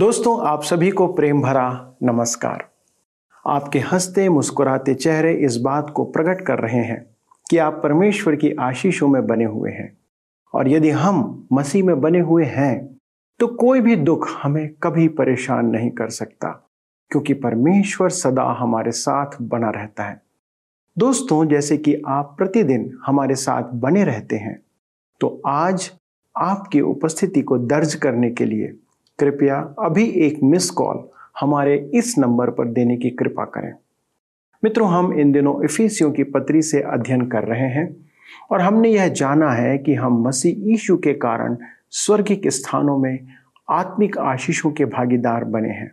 दोस्तों, आप सभी को प्रेम भरा नमस्कार। आपके हँसते मुस्कुराते चेहरे इस बात को प्रकट कर रहे हैं कि आप परमेश्वर की आशीषों में बने हुए हैं। और यदि हम मसीह में बने हुए हैं तो कोई भी दुख हमें कभी परेशान नहीं कर सकता, क्योंकि परमेश्वर सदा हमारे साथ बना रहता है। दोस्तों, जैसे कि आप प्रतिदिन हमारे साथ बने रहते हैं तो आज आपकी उपस्थिति को दर्ज करने के लिए कृपया अभी एक मिस कॉल हमारे इस नंबर पर देने की कृपा करें। मित्रों, हम इन दिनों इफिसियों की पत्री से अध्ययन कर रहे हैं और हमने यह जाना है कि हम मसीह यीशु के कारण स्वर्गिक स्थानों में आत्मिक आशीषों के भागीदार बने हैं।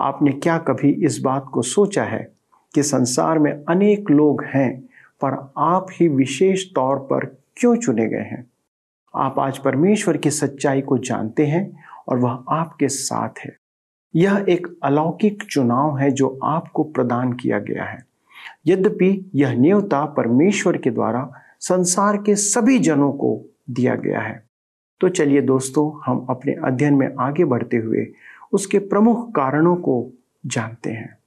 आपने क्या कभी इस बात को सोचा है कि संसार में अनेक लोग हैं, पर आप ही विशेष तौर पर क्यों चुने गए हैं? आप आज परमेश्वर की सच्चाई को जानते हैं और वह आपके साथ है। यह एक अलौकिक चुनाव है जो आपको प्रदान किया गया है। यद्यपि यह न्योता परमेश्वर के द्वारा संसार के सभी जनों को दिया गया है। तो चलिए दोस्तों, हम अपने अध्ययन में आगे बढ़ते हुए उसके प्रमुख कारणों को जानते हैं।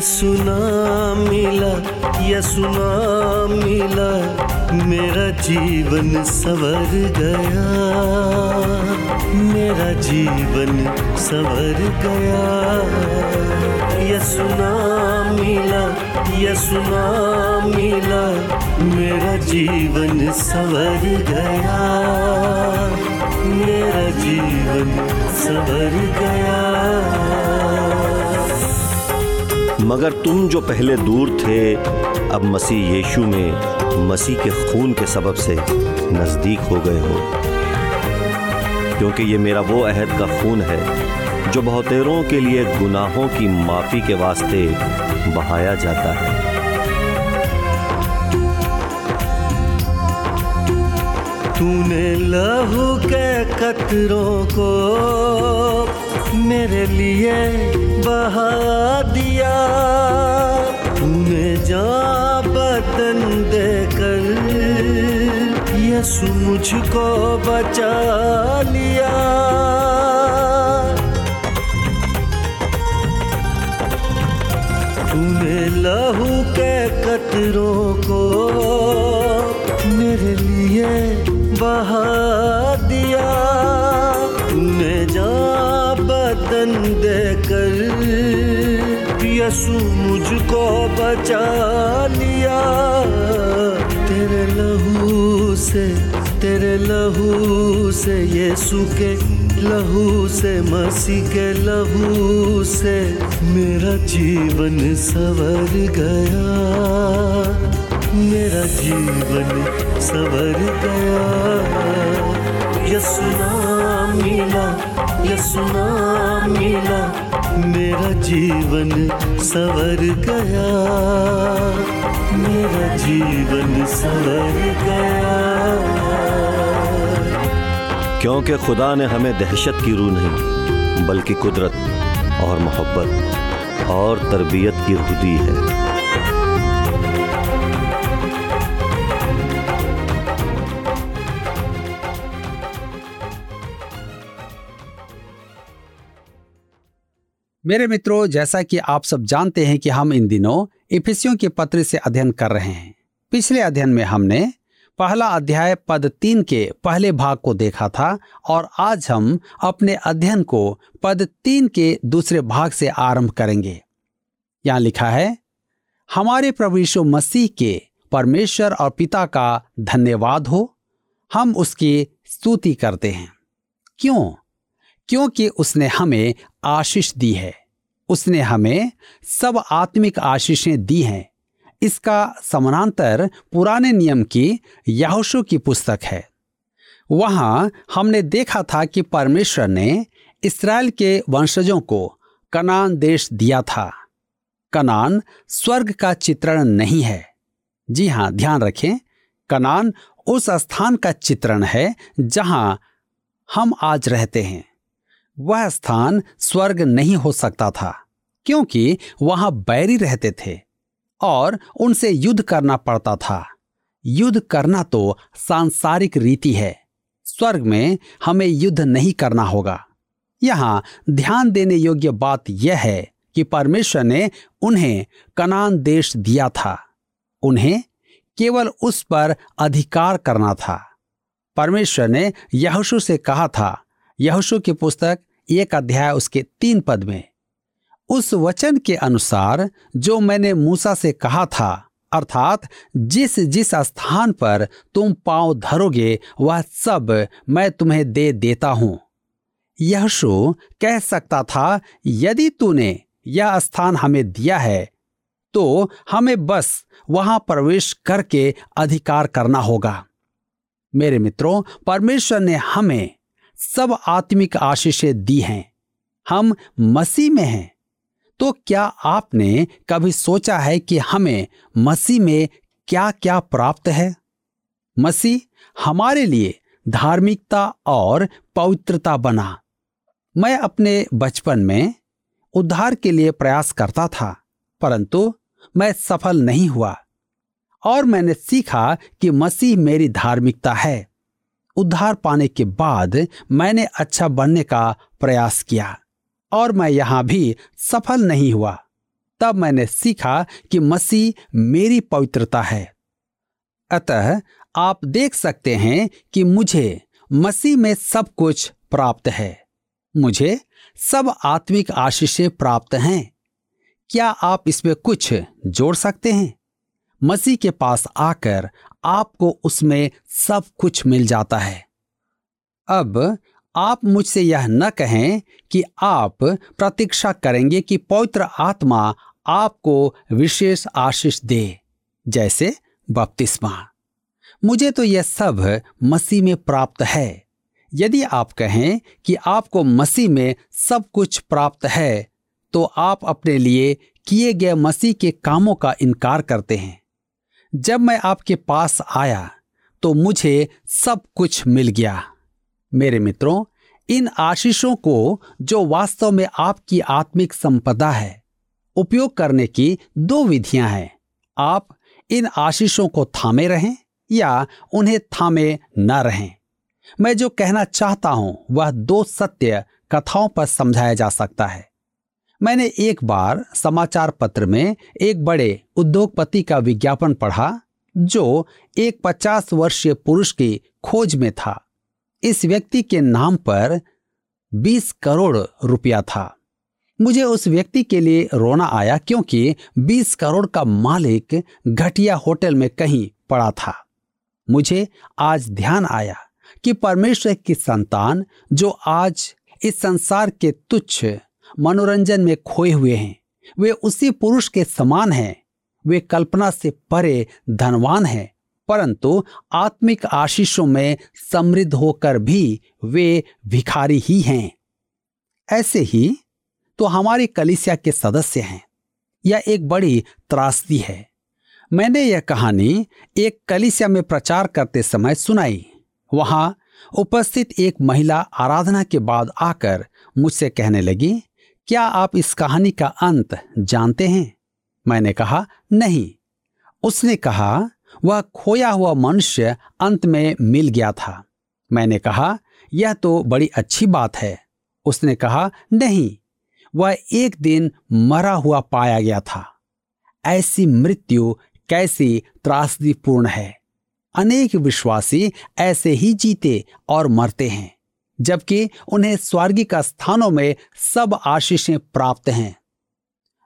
सुना मिला सुना मिला मेरा जीवन सवर गया। मेरा जीवन सवर गया। सुना मिला सुना मिला मेरा जीवन सवर गया। मेरा जीवन सवर गया। मगर तुम जो पहले दूर थे, अब मसीह यीशु में मसीह के खून के सबब से नज़दीक हो गए हो। क्योंकि ये मेरा वो अहद का खून है, जो बहुतेरों के लिए गुनाहों की माफ़ी के वास्ते बहाया जाता है। तूने लहू के कतरों को मेरे लिए बहा दिया। तूने जा बदन देकर यसु मुझको बचा लिया। तूने लहू के कतरों को मेरे लिए बहा बदन देकर यसु मुझको बचा लिया। तेरे लहू से, तेरे लहू से, यीशु के लहू से, मसीह के लहू से मेरा जीवन सवर गया। मेरा जीवन सवर गया। यसुना मिला। मिला, मेरा जीवन सवर गया। मेरा जीवन सवर गया। क्योंकि खुदा ने हमें दहशत की रूह नहीं, बल्कि कुदरत और मोहब्बत और तरबियत की रूह दी है। मेरे मित्रों, जैसा कि आप सब जानते हैं कि हम इन दिनों इफिसियों के पत्र से अध्ययन कर रहे हैं। पिछले अध्ययन में हमने पहला अध्याय पद तीन के पहले भाग को देखा था और आज हम अपने अध्ययन को पद तीन के दूसरे भाग से आरंभ करेंगे। यहाँ लिखा है, हमारे प्रभु यीशु मसीह के परमेश्वर और पिता का धन्यवाद हो। हम उसकी स्तुति करते हैं। क्यों? क्योंकि उसने हमें आशीष दी है। उसने हमें सब आत्मिक आशीषें दी हैं। इसका समानांतर पुराने नियम की यहोशु की पुस्तक है। वहाँ हमने देखा था कि परमेश्वर ने इसराइल के वंशजों को कनान देश दिया था। कनान स्वर्ग का चित्रण नहीं है। जी हाँ, ध्यान रखें, कनान उस स्थान का चित्रण है जहाँ हम आज रहते हैं। वह स्थान स्वर्ग नहीं हो सकता था, क्योंकि वहाँ बैरी रहते थे और उनसे युद्ध करना पड़ता था। युद्ध करना तो सांसारिक रीति है। स्वर्ग में हमें युद्ध नहीं करना होगा। यहाँ ध्यान देने योग्य बात यह है कि परमेश्वर ने उन्हें कनान देश दिया था। उन्हें केवल उस पर अधिकार करना था। परमेश्वर ने यहोशु से कहा था यहोशु की पुस्तक एक अध्याय उसके तीन पद में, उस वचन के अनुसार जो मैंने मूसा से कहा था, अर्थात जिस जिस स्थान पर तुम पाँव धरोगे, वह सब मैं तुम्हें दे देता हूँ। यहोशु कह सकता था, यदि तूने यह स्थान हमें दिया है तो हमें बस वहाँ प्रवेश करके अधिकार करना होगा। मेरे मित्रों, परमेश्वर ने हमें सब आत्मिक आशीषें दी हैं। हम मसीह में हैं। तो क्या आपने कभी सोचा है कि हमें मसीह में क्या क्या प्राप्त है? मसीह हमारे लिए धार्मिकता और पवित्रता बना। मैं अपने बचपन में उद्धार के लिए प्रयास करता था, परंतु मैं सफल नहीं हुआ। और मैंने सीखा कि मसीह मेरी धार्मिकता है। उद्धार पाने के बाद मैंने अच्छा बनने का प्रयास किया और मैं यहाँ भी सफल नहीं हुआ। तब मैंने सीखा कि मसीह मेरी पवित्रता है। अतः आप देख सकते हैं कि मुझे मसीह में सब कुछ प्राप्त है। मुझे सब आत्मिक आशीषें प्राप्त हैं। क्या आप इसमें कुछ जोड़ सकते हैं? मसीह के पास आकर आपको उसमें सब कुछ मिल जाता है। अब आप मुझसे यह न कहें कि आप प्रतीक्षा करेंगे कि पवित्र आत्मा आपको विशेष आशीष दे, जैसे बपतिस्मा। मुझे तो यह सब मसीह में प्राप्त है। यदि आप कहें कि आपको मसीह में सब कुछ प्राप्त है तो आप अपने लिए किए गए मसीह के कामों का इनकार करते हैं। जब मैं आपके पास आया तो मुझे सब कुछ मिल गया। मेरे मित्रों, इन आशीषों को जो वास्तव में आपकी आत्मिक संपदा है, उपयोग करने की दो विधियाँ हैं। आप इन आशीषों को थामे रहें या उन्हें थामे न रहें। मैं जो कहना चाहता हूँ, वह दो सत्य कथाओं पर समझाया जा सकता है। मैंने एक बार समाचार पत्र में एक बड़े उद्योगपति का विज्ञापन पढ़ा, जो एक पचास वर्षीय पुरुष की खोज में था। इस व्यक्ति के नाम पर 20 करोड़ रुपया था। मुझे उस व्यक्ति के लिए रोना आया क्योंकि 20 करोड़ का मालिक घटिया होटल में कहीं पड़ा था। मुझे आज ध्यान आया कि परमेश्वर की संतान, जो आज इस संसार के तुच्छ मनोरंजन में खोए हुए हैं। वे उसी पुरुष के समान हैं। वे कल्पना से परे धनवान हैं, परंतु आत्मिक आशीषों में समृद्ध होकर भी वे भिखारी ही हैं। ऐसे ही तो हमारी कलिसिया के सदस्य हैं। यह एक बड़ी त्रासदी है। मैंने यह कहानी एक कलिसिया में प्रचार करते समय सुनाई। वहाँ उपस्थित एक महिला आराधना के बाद आकर मुझसे कहने लगी क्या आप इस कहानी का अंत जानते हैं? मैंने कहा, नहीं। उसने कहा, वह खोया हुआ मनुष्य अंत में मिल गया था। मैंने कहा, यह तो बड़ी अच्छी बात है। उसने कहा, नहीं, वह एक दिन मरा हुआ पाया गया था। ऐसी मृत्यु कैसी त्रासदीपूर्ण है। अनेक विश्वासी ऐसे ही जीते और मरते हैं। जबकि उन्हें स्वर्गिक स्थानों में सब आशीषें प्राप्त हैं।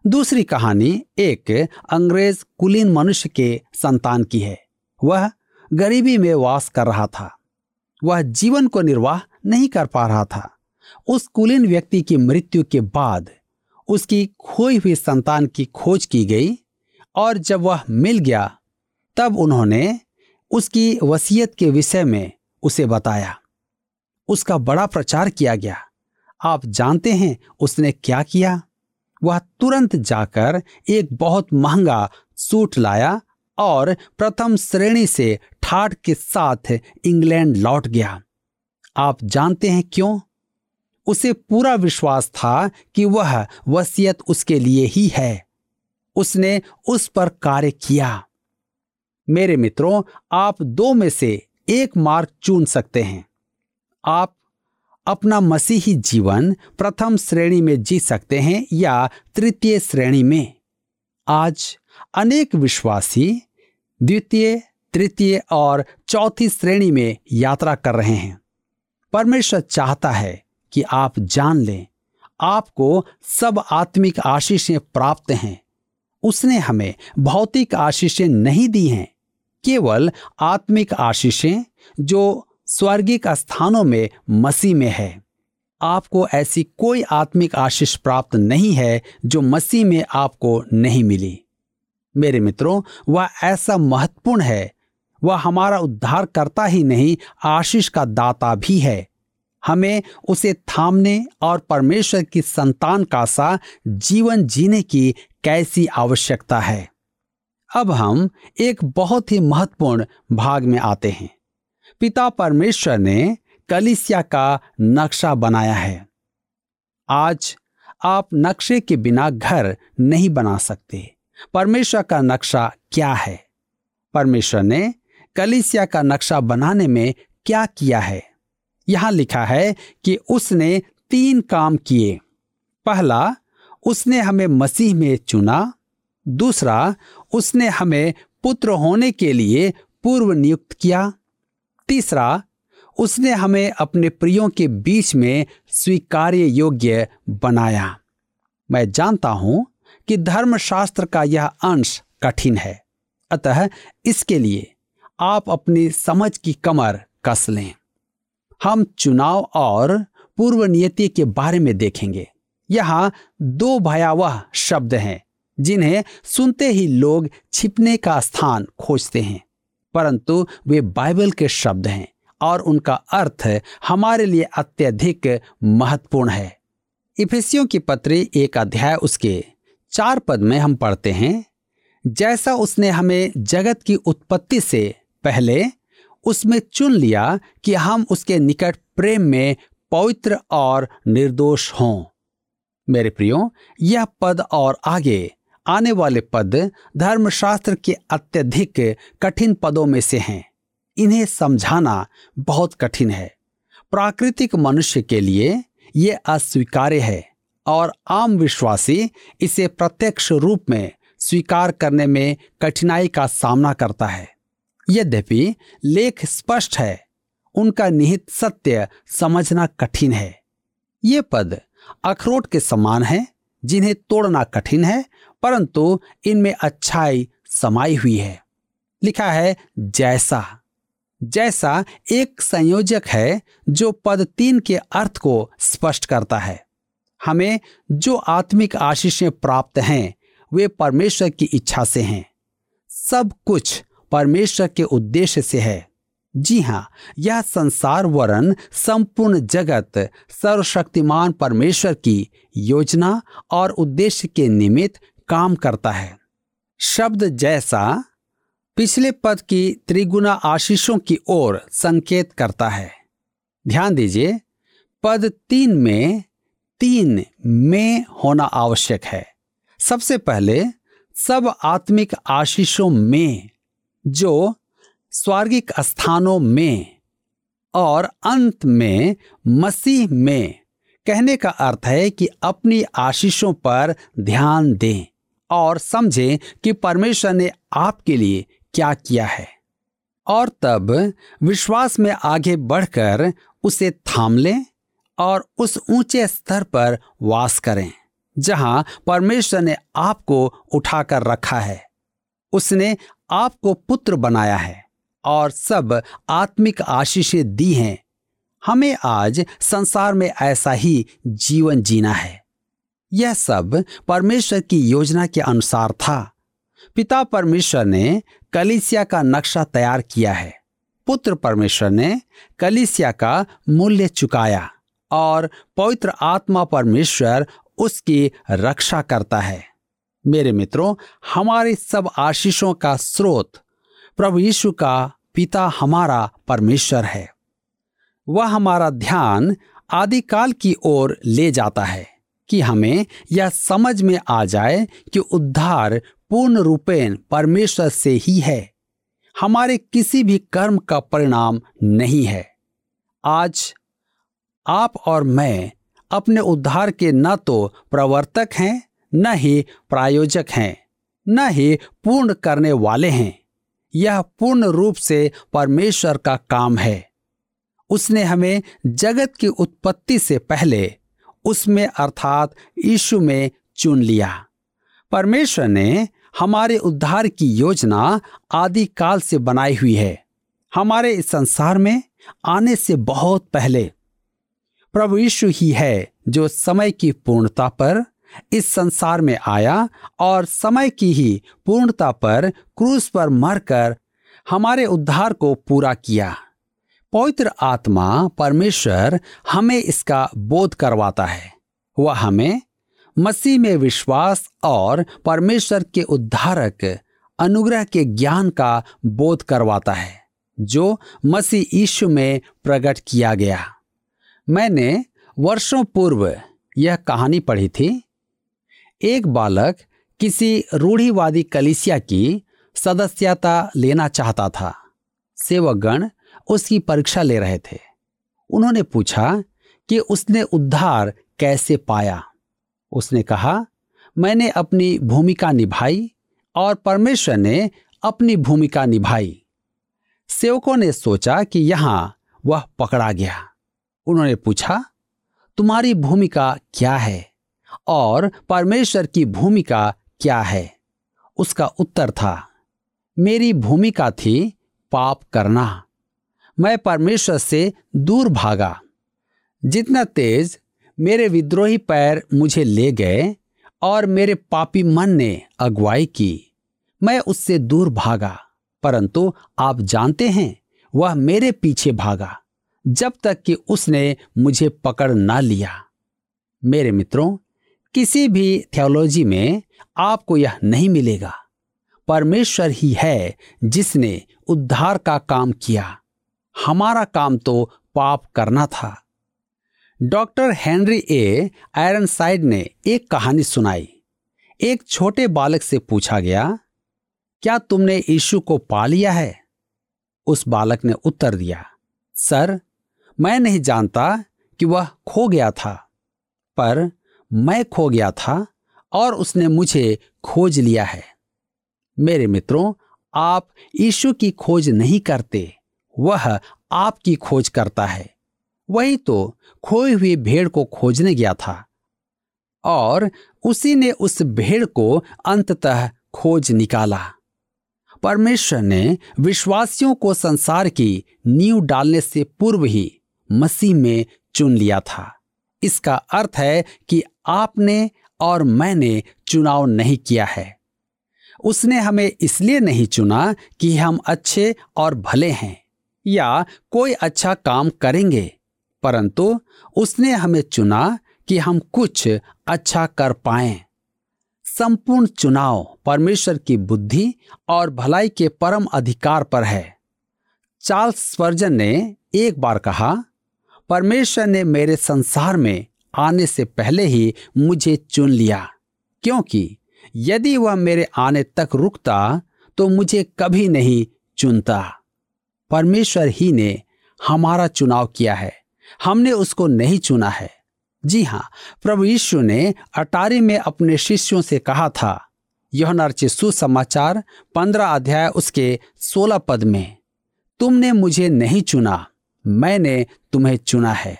दूसरी कहानी एक अंग्रेज़ कुलीन मनुष्य के संतान की है। वह गरीबी में वास कर रहा था। वह जीवन को निर्वाह नहीं कर पा रहा था। उस कुलीन व्यक्ति की मृत्यु के बाद उसकी खोई हुई संतान की खोज की गई और जब वह मिल गया, तब उन्होंने उसकी वसीयत के विषय में उसे बताया। उसका बड़ा प्रचार किया गया। आप जानते हैं उसने क्या किया? वह तुरंत जाकर एक बहुत महँगा सूट लाया और प्रथम श्रेणी से ठाट के साथ इंग्लैंड लौट गया। आप जानते हैं क्यों? उसे पूरा विश्वास था कि वह वसीयत उसके लिए ही है। उसने उस पर कार्य किया। मेरे मित्रों, आप दो में से एक मार्ग चुन सकते हैं। आप अपना मसीही जीवन प्रथम श्रेणी में जी सकते हैं या तृतीय श्रेणी में। आज अनेक विश्वासी द्वितीय, तृतीय और चौथी श्रेणी में यात्रा कर रहे हैं। परमेश्वर चाहता है कि आप जान लें, आपको सब आत्मिक आशीषें प्राप्त हैं। उसने हमें भौतिक आशीषें नहीं दी हैं, केवल आत्मिक आशीषें जो स्वर्गिक स्थानों में मसीह में है। आपको ऐसी कोई आत्मिक आशीष प्राप्त नहीं है जो मसीह में आपको नहीं मिली। मेरे मित्रों, वह ऐसा महत्वपूर्ण है। वह हमारा उद्धार करता ही नहीं, आशीष का दाता भी है। हमें उसे थामने और परमेश्वर की संतान का सा जीवन जीने की कैसी आवश्यकता है? अब हम एक बहुत ही महत्वपूर्ण भाग में आते हैं। पिता परमेश्वर ने कलिसिया का नक्शा बनाया है। आज आप नक्शे के बिना घर नहीं बना सकते। परमेश्वर का नक्शा क्या है? परमेश्वर ने कलिसिया का नक्शा बनाने में क्या किया है? यहाँ लिखा है कि उसने तीन काम किए। पहला, उसने हमें मसीह में चुना। दूसरा, उसने हमें पुत्र होने के लिए पूर्व नियुक्त किया। तीसरा, उसने हमें अपने प्रियों के बीच में स्वीकार्य योग्य बनाया। मैं जानता हूँ कि धर्मशास्त्र का यह अंश कठिन है। अतः इसके लिए आप अपनी समझ की कमर कस लें। हम चुनाव और पूर्व नियति के बारे में देखेंगे। यहाँ दो भयावह शब्द हैं, जिन्हें सुनते ही लोग छिपने का स्थान खोजते हैं। परंतु वे बाइबल के शब्द हैं और उनका अर्थ हमारे लिए अत्यधिक महत्वपूर्ण है। इफिसियों की पत्री एक अध्याय उसके चार पद में हम पढ़ते हैं, जैसा उसने हमें जगत की उत्पत्ति से पहले उसमें चुन लिया कि हम उसके निकट प्रेम में पवित्र और निर्दोष हों। मेरे प्रियो, यह पद और आगे आने वाले पद धर्मशास्त्र के अत्यधिक कठिन पदों में से हैं। इन्हें समझाना बहुत कठिन है। प्राकृतिक मनुष्य के लिए यह अस्वीकार्य है और आम विश्वासी इसे प्रत्यक्ष रूप में स्वीकार करने में कठिनाई का सामना करता है। यद्यपि लेख स्पष्ट है, उनका निहित सत्य समझना कठिन है। ये पद अखरोट के समान है, जिन्हें तोड़ना कठिन है परंतु इनमें अच्छाई समाई हुई है। लिखा है, जैसा। जैसा एक संयोजक है, जो पद तीन के अर्थ को स्पष्ट करता है। हमें जो आत्मिक आशीषें प्राप्त हैं, वे परमेश्वर की इच्छा से हैं। सब कुछ परमेश्वर के उद्देश्य से है। जी हाँ यह संसार वरण संपूर्ण जगत, सर्वशक्तिमान परमेश्वर की योजना और उद्देश्य के निमित्त काम करता है। शब्द जैसा पिछले पद की त्रिगुना आशीषों की ओर संकेत करता है। ध्यान दीजिए, पद तीन में तीन में होना आवश्यक है। सबसे पहले सब आत्मिक आशीषों में, जो स्वर्गिक स्थानों में और अंत में मसीह में, कहने का अर्थ है कि अपनी आशीषों पर ध्यान दें। और समझें कि परमेश्वर ने आपके लिए क्या किया है। और तब विश्वास में आगे बढ़कर उसे थाम लें और उस ऊँचे स्तर पर वास करें, जहाँ परमेश्वर ने आपको उठाकर रखा है। उसने आपको पुत्र बनाया है और सब आत्मिक आशीषें दी हैं। हमें आज संसार में ऐसा ही जीवन जीना है। यह सब परमेश्वर की योजना के अनुसार था। पिता परमेश्वर ने कलिसिया का नक्शा तैयार किया है। पुत्र परमेश्वर ने कलिसिया का मूल्य चुकाया और पवित्र आत्मा परमेश्वर उसकी रक्षा करता है। मेरे मित्रों, हमारे सब आशीषों का स्रोत प्रभु यीशु का पिता हमारा परमेश्वर है। वह हमारा ध्यान आदिकाल की ओर ले जाता है। कि हमें यह समझ में आ जाए कि उद्धार पूर्ण रूपेण परमेश्वर से ही है। हमारे किसी भी कर्म का परिणाम नहीं है। आज आप और मैं अपने उद्धार के न तो प्रवर्तक हैं, न ही प्रायोजक हैं, न ही पूर्ण करने वाले हैं। यह पूर्ण रूप से परमेश्वर का काम है। उसने हमें जगत की उत्पत्ति से पहले उसमें अर्थात यीशु में चुन लिया। परमेश्वर ने हमारे उद्धार की योजना आदि काल से बनाई हुई है। हमारे इस संसार में आने से बहुत पहले प्रभु यीशु ही है जो समय की पूर्णता पर इस संसार में आया और समय की ही पूर्णता पर क्रूस पर मरकर हमारे उद्धार को पूरा किया। पवित्र आत्मा परमेश्वर हमें इसका बोध करवाता है। वह हमें मसीह में विश्वास और परमेश्वर के उद्धारक अनुग्रह के ज्ञान का बोध करवाता है, जो मसीह यीशु में प्रकट किया गया। मैंने वर्षों पूर्व यह कहानी पढ़ी थी। एक बालक किसी रूढ़ीवादी कलिसिया की सदस्यता लेना चाहता था। सेवकगण उसकी परीक्षा ले रहे थे। उन्होंने पूछा कि उसने उद्धार कैसे पाया? उसने कहा, मैंने अपनी भूमिका निभाई और परमेश्वर ने अपनी भूमिका निभाई। सेवकों ने सोचा कि यहाँ वह पकड़ा गया। उन्होंने पूछा, तुम्हारी भूमिका क्या है और परमेश्वर की भूमिका क्या है? उसका उत्तर था, मेरी भूमिका थी पाप करना। मैं परमेश्वर से दूर भागा। जितना तेज मेरे विद्रोही पैर मुझे ले गए और मेरे पापी मन ने अगुवाई की, मैं उससे दूर भागा। परंतु आप जानते हैं, वह मेरे पीछे भागा, जब तक कि उसने मुझे पकड़ ना लिया। मेरे मित्रों, किसी भी थियोलॉजी में आपको यह नहीं मिलेगा। परमेश्वर ही है जिसने उद्धार का काम किया। हमारा काम तो पाप करना था। Doctor Henry A. Iron side ने एक कहानी सुनाई। एक छोटे बालक से पूछा गया, क्या तुमने यीशु को पा लिया है? उस बालक ने उत्तर दिया, सर, मैं नहीं जानता कि वह खो गया था, पर मैं खो गया था और उसने मुझे खोज लिया है। मेरे मित्रों, आप यीशु की खोज नहीं करते। वह आपकी खोज करता है। वही तो खोई हुई भेड़ को खोजने गया था और उसी ने उस भेड़ को अंततः खोज निकाला। परमेश्वर ने विश्वासियों को संसार की नींव डालने से पूर्व ही मसीह में चुन लिया था। इसका अर्थ है कि आपने और मैंने चुनाव नहीं किया है। उसने हमें इसलिए नहीं चुना कि हम अच्छे और भले हैं। या कोई अच्छा काम करेंगे। परंतु उसने हमें चुना कि हम कुछ अच्छा कर पाए। संपूर्ण चुनाव परमेश्वर की बुद्धि और भलाई के परम अधिकार पर है। चार्ल्स स्वर्जन ने एक बार कहा, परमेश्वर ने मेरे संसार में आने से पहले ही मुझे चुन लिया, क्योंकि यदि वह मेरे आने तक रुकता तो मुझे कभी नहीं चुनता। परमेश्वर ही ने हमारा चुनाव किया है। हमने उसको नहीं चुना है। जी हाँ प्रभु यीशु ने अटारी में अपने शिष्यों से कहा था, यह नर्च सुसमाचार पंद्रह अध्याय उसके सोलह पद में, तुमने मुझे नहीं चुना, मैंने तुम्हें चुना है।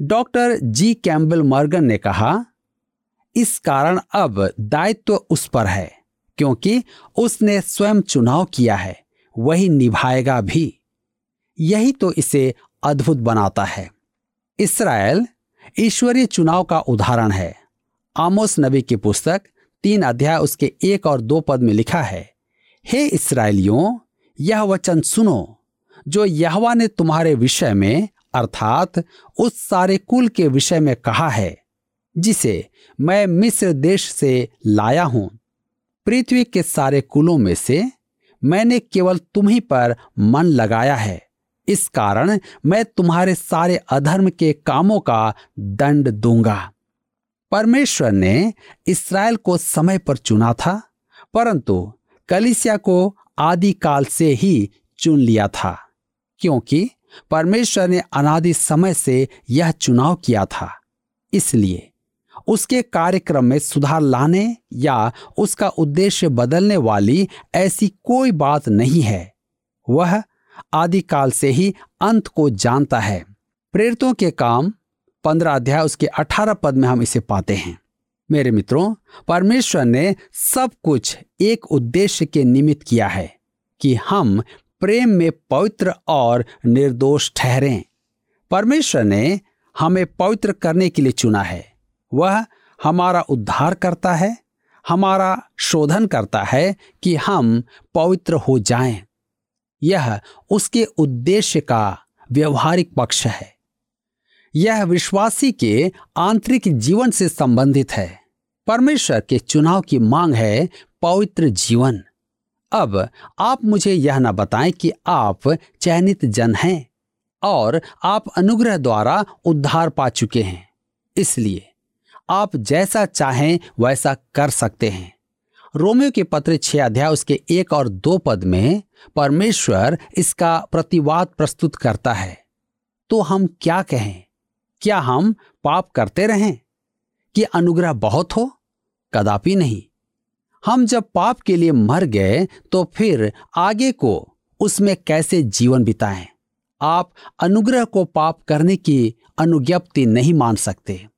डॉक्टर जी कैम्बल मॉर्गन ने कहा, इस कारण अब दायित्व उस पर है, क्योंकि उसने स्वयं चुनाव किया है। वही निभाएगा भी। यही तो इसे अद्भुत बनाता है। इसराइल, ईश्वरीय चुनाव का उदाहरण है। आमोस नबी की पुस्तक तीन अध्याय उसके एक और दो पद में लिखा है, हे इसराइलियों, यह वचन सुनो, जो यहवा ने तुम्हारे विषय में, अर्थात उस सारे कुल के विषय में कहा है, जिसे मैं मिस्र देश से लाया हूँ। पृथ्वी के सारे कुलों में से मैंने केवल तुम्ही पर मन लगाया है। इस कारण मैं तुम्हारे सारे अधर्म के कामों का दंड दूँगा। परमेश्वर ने इसराइल को समय पर चुना था, परंतु कलिसिया को आदि काल से ही चुन लिया था, क्योंकि परमेश्वर ने अनादि समय से यह चुनाव किया था। इसलिए उसके कार्यक्रम में सुधार लाने या उसका उद्देश्य बदलने वाली ऐसी कोई बात नहीं है। वह आदिकाल से ही अंत को जानता है। प्रेरितों के काम, पंद्रह अध्याय उसके अठारह पद में हम इसे पाते हैं। मेरे मित्रों, परमेश्वर ने सब कुछ एक उद्देश्य के निमित्त किया है कि हम प्रेम में पवित्र और निर्दोष ठहरें। परमेश्वर ने हमें पवित्र करने के लिए चुना है। वह हमारा उद्धार करता है, हमारा शोधन करता है कि हम पवित्र हो जाएँ। यह उसके उद्देश्य का व्यवहारिक पक्ष है। यह विश्वासी के आंतरिक जीवन से संबंधित है। परमेश्वर के चुनाव की मांग है पवित्र जीवन। अब आप मुझे यह न बताएँ कि आप चयनित जन हैं और आप अनुग्रह द्वारा उद्धार पा चुके हैं। इसलिए आप जैसा चाहें वैसा कर सकते हैं। रोमियो के पत्र छह अध्याय उसके एक और दो पद में, परमेश्वर इसका प्रतिवाद प्रस्तुत करता है। तो हम क्या कहें? क्या हम पाप करते रहें? कि अनुग्रह बहुत हो? कदापि नहीं। हम जब पाप के लिए मर गए तो फिर आगे को उसमें कैसे जीवन बिताएँ? आप अनुग्रह को पाप करने की अनुज्ञप्ति नहीं मान सकते।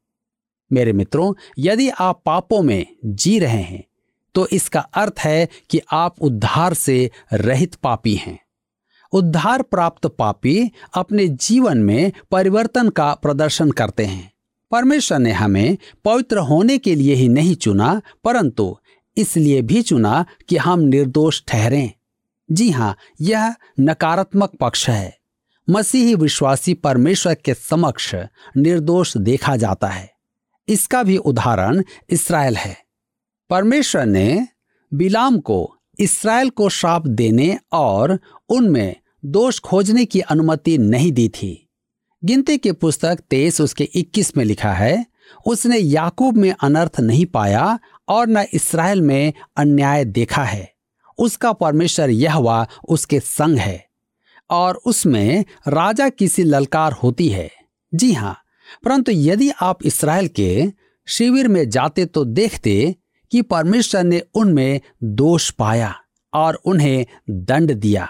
मेरे मित्रों, यदि आप पापों में जी रहे हैं तो इसका अर्थ है कि आप उद्धार से रहित पापी हैं। उद्धार प्राप्त पापी अपने जीवन में परिवर्तन का प्रदर्शन करते हैं। परमेश्वर ने हमें पवित्र होने के लिए ही नहीं चुना, परंतु इसलिए भी चुना कि हम निर्दोष ठहरें। जी हाँ यह नकारात्मक पक्ष है। मसीही विश्वासी परमेश्वर के समक्ष निर्दोष देखा जाता है। इसका भी उदाहरण इसराइल है। परमेश्वर ने बिलाम को इसराइल को श्राप देने और उनमें दोष खोजने की अनुमति नहीं दी थी। गिनती की पुस्तक तेईस उसके इक्कीस में लिखा है, उसने याकूब में अनर्थ नहीं पाया और न इसराइल में अन्याय देखा है। उसका परमेश्वर यह हुआ उसके संग है और उसमें राजा की सी ललकार होती है। जी हाँ परंतु यदि आप इसराइल के शिविर में जाते तो देखते कि परमेश्वर ने उनमें दोष पाया और उन्हें दंड दिया।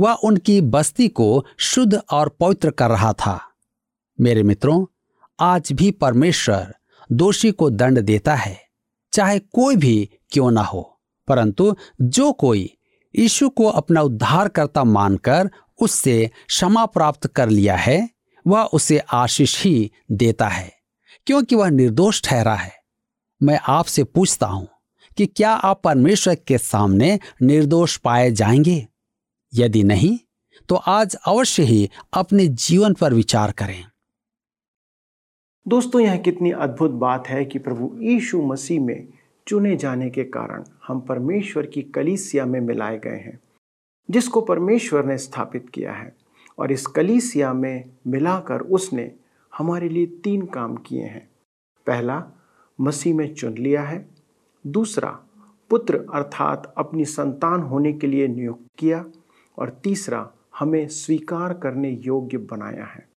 वह उनकी बस्ती को शुद्ध और पवित्र कर रहा था। मेरे मित्रों, आज भी परमेश्वर दोषी को दंड देता है, चाहे कोई भी क्यों ना हो। परंतु जो कोई यीशु को अपना उद्धारकर्ता मानकर उससे क्षमा प्राप्त कर लिया है वह उसे आशीष ही देता है, क्योंकि वह निर्दोष ठहरा है। मैं आपसे पूछता हूँ कि क्या आप परमेश्वर के सामने निर्दोष पाए जाएँगे? यदि नहीं तो आज अवश्य ही अपने जीवन पर विचार करें। दोस्तों, यह कितनी अद्भुत बात है कि प्रभु यीशु मसीह में चुने जाने के कारण हम परमेश्वर की कलीसिया में मिलाए गए हैं, जिसको परमेश्वर ने स्थापित किया है। और इस कलीसिया में मिलाकर उसने हमारे लिए तीन काम किए हैं। पहला, मसीह में चुन लिया है। दूसरा, पुत्र अर्थात अपनी संतान होने के लिए नियुक्त किया। और तीसरा, हमें स्वीकार करने योग्य बनाया है।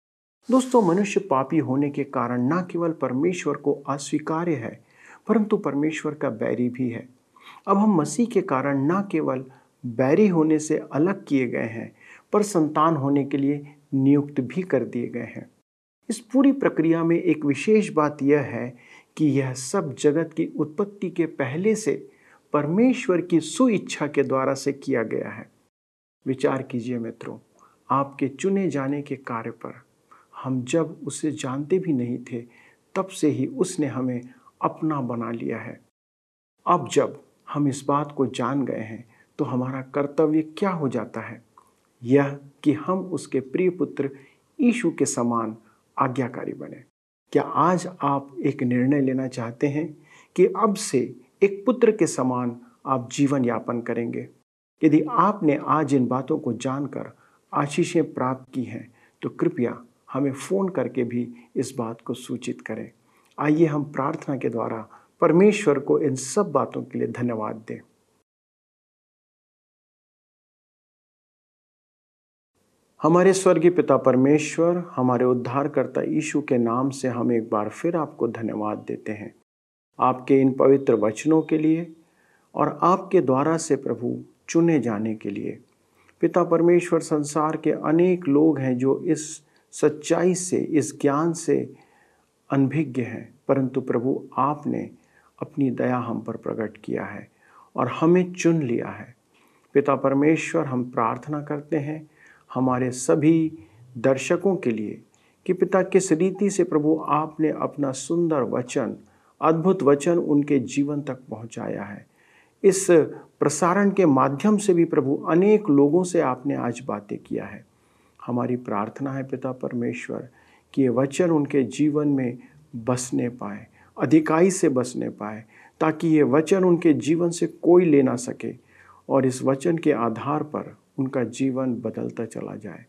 दोस्तों, मनुष्य पापी होने के कारण न केवल परमेश्वर को अस्वीकार्य है, परंतु परमेश्वर का बैरी भी है। अब हम मसीह के कारण न केवल बैरी होने से अलग किए गए हैं पर संतान होने के लिए नियुक्त भी कर दिए गए हैं। इस पूरी प्रक्रिया में एक विशेष बात यह है कि यह सब जगत की उत्पत्ति के पहले से परमेश्वर की सुइच्छा के द्वारा से किया गया है। विचार कीजिए मित्रों, आपके चुने जाने के कार्य पर। हम जब उसे जानते भी नहीं थे, तब से ही उसने हमें अपना बना लिया है। अब जब हम इस बात को जान गए हैं तो हमारा कर्तव्य क्या हो जाता है? यह कि हम उसके प्रिय पुत्र ईशु के समान आज्ञाकारी बने। क्या आज आप एक निर्णय लेना चाहते हैं कि अब से एक पुत्र के समान आप जीवन यापन करेंगे? यदि आपने आज इन बातों को जानकर आशीषें प्राप्त की हैं तो कृपया हमें फ़ोन करके भी इस बात को सूचित करें। आइए हम प्रार्थना के द्वारा परमेश्वर को इन सब बातों के लिए धन्यवाद दें। हमारे स्वर्गीय पिता परमेश्वर, हमारे उद्धारकर्ता यीशु के नाम से हम एक बार फिर आपको धन्यवाद देते हैं। आपके इन पवित्र वचनों के लिए और आपके द्वारा से प्रभु चुने जाने के लिए। पिता परमेश्वर, संसार के अनेक लोग हैं जो इस सच्चाई से, इस ज्ञान से अनभिज्ञ हैं, परंतु प्रभु आपने अपनी दया हम पर प्रकट किया है और हमें चुन लिया है। पिता परमेश्वर, हम प्रार्थना करते हैं हमारे सभी दर्शकों के लिए कि पिता किस रीति से प्रभु आपने अपना सुंदर वचन, अद्भुत वचन उनके जीवन तक पहुँचाया है। इस प्रसारण के माध्यम से भी प्रभु अनेक लोगों से आपने आज बातें किया है। हमारी प्रार्थना है पिता परमेश्वर, कि ये वचन उनके जीवन में बसने पाए, अधिकाई से बसने पाए, ताकि ये वचन उनके जीवन से कोई ले ना सके और इस वचन के आधार पर उनका जीवन बदलता चला जाए।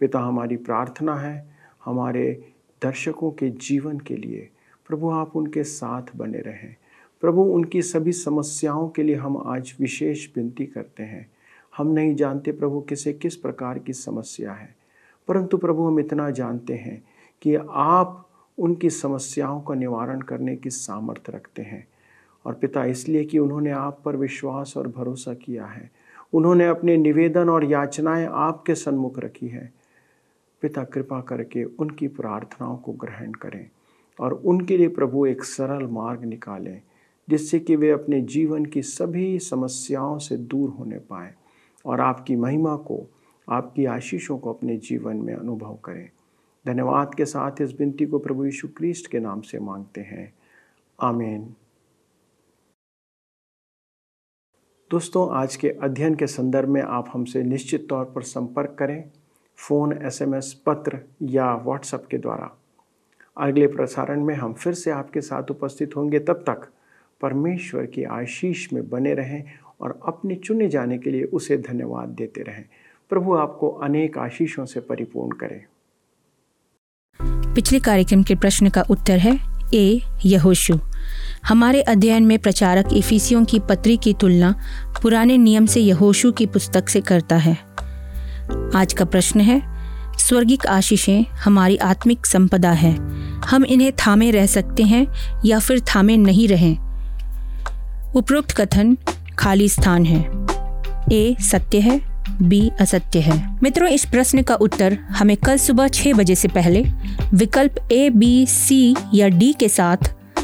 पिता, हमारी प्रार्थना है, हमारे दर्शकों के जीवन के लिए, प्रभु आप उनके साथ बने रहें। प्रभु, उनकी सभी समस्याओं के लिए हम आज विशेष विनती करते हैं। हम नहीं जानते प्रभु किसे किस प्रकार की समस्या है, परंतु प्रभु हम इतना जानते हैं कि आप उनकी समस्याओं का निवारण करने की सामर्थ्य रखते हैं। और पिता, इसलिए कि उन्होंने आप पर विश्वास और भरोसा किया है उन्होंने अपने निवेदन और याचनाएँ आपके सन्मुख रखी है। पिता कृपा करके उनकी प्रार्थनाओं को ग्रहण करें और उनके लिए प्रभु एक सरल मार्ग निकालें, जिससे कि वे अपने जीवन की सभी समस्याओं से दूर होने पाएँ और आपकी महिमा को, आपकी आशीषों को अपने जीवन में अनुभव करें। धन्यवाद के साथ इस विनती को प्रभु यीशु क्रिस्ट के नाम से मांगते हैं। आमीन। दोस्तों, आज के अध्ययन के संदर्भ में आप हमसे निश्चित तौर पर संपर्क करें फ़ोन, एसएमएस, पत्र या व्हाट्सएप के द्वारा। अगले प्रसारण में हम फिर से आपके साथ उपस्थित होंगे। तब तक परमेश्वर की आशीष में बने रहें और अपने चुने जाने के लिए उसे धन्यवाद देते रहें। प्रभु आपको अनेक आशीषों से परिपूर्ण करें। पिछले कार्यक्रम के प्रश्न का उत्तर है ए, यहोशु। हमारे अध्ययन में प्रचारक इफिसियों की पत्री की तुलना पुराने नियम से यहोशु की पुस्तक से करता है। आज का प्रश्न है, स्वर्गिक आशीषें हमारी आत्मिक संपदा है। हम इन्हें थामे रह सकते हैं या फिर थामे नहीं रहें? उपरोक्त कथन खाली स्थान है। ए, सत्य है, बी, असत्य है। मित्रों, इस प्रश्न का उत्तर हमें कल सुबह छह बजे से पहले विकल्प ए, बी, सी या डी के साथ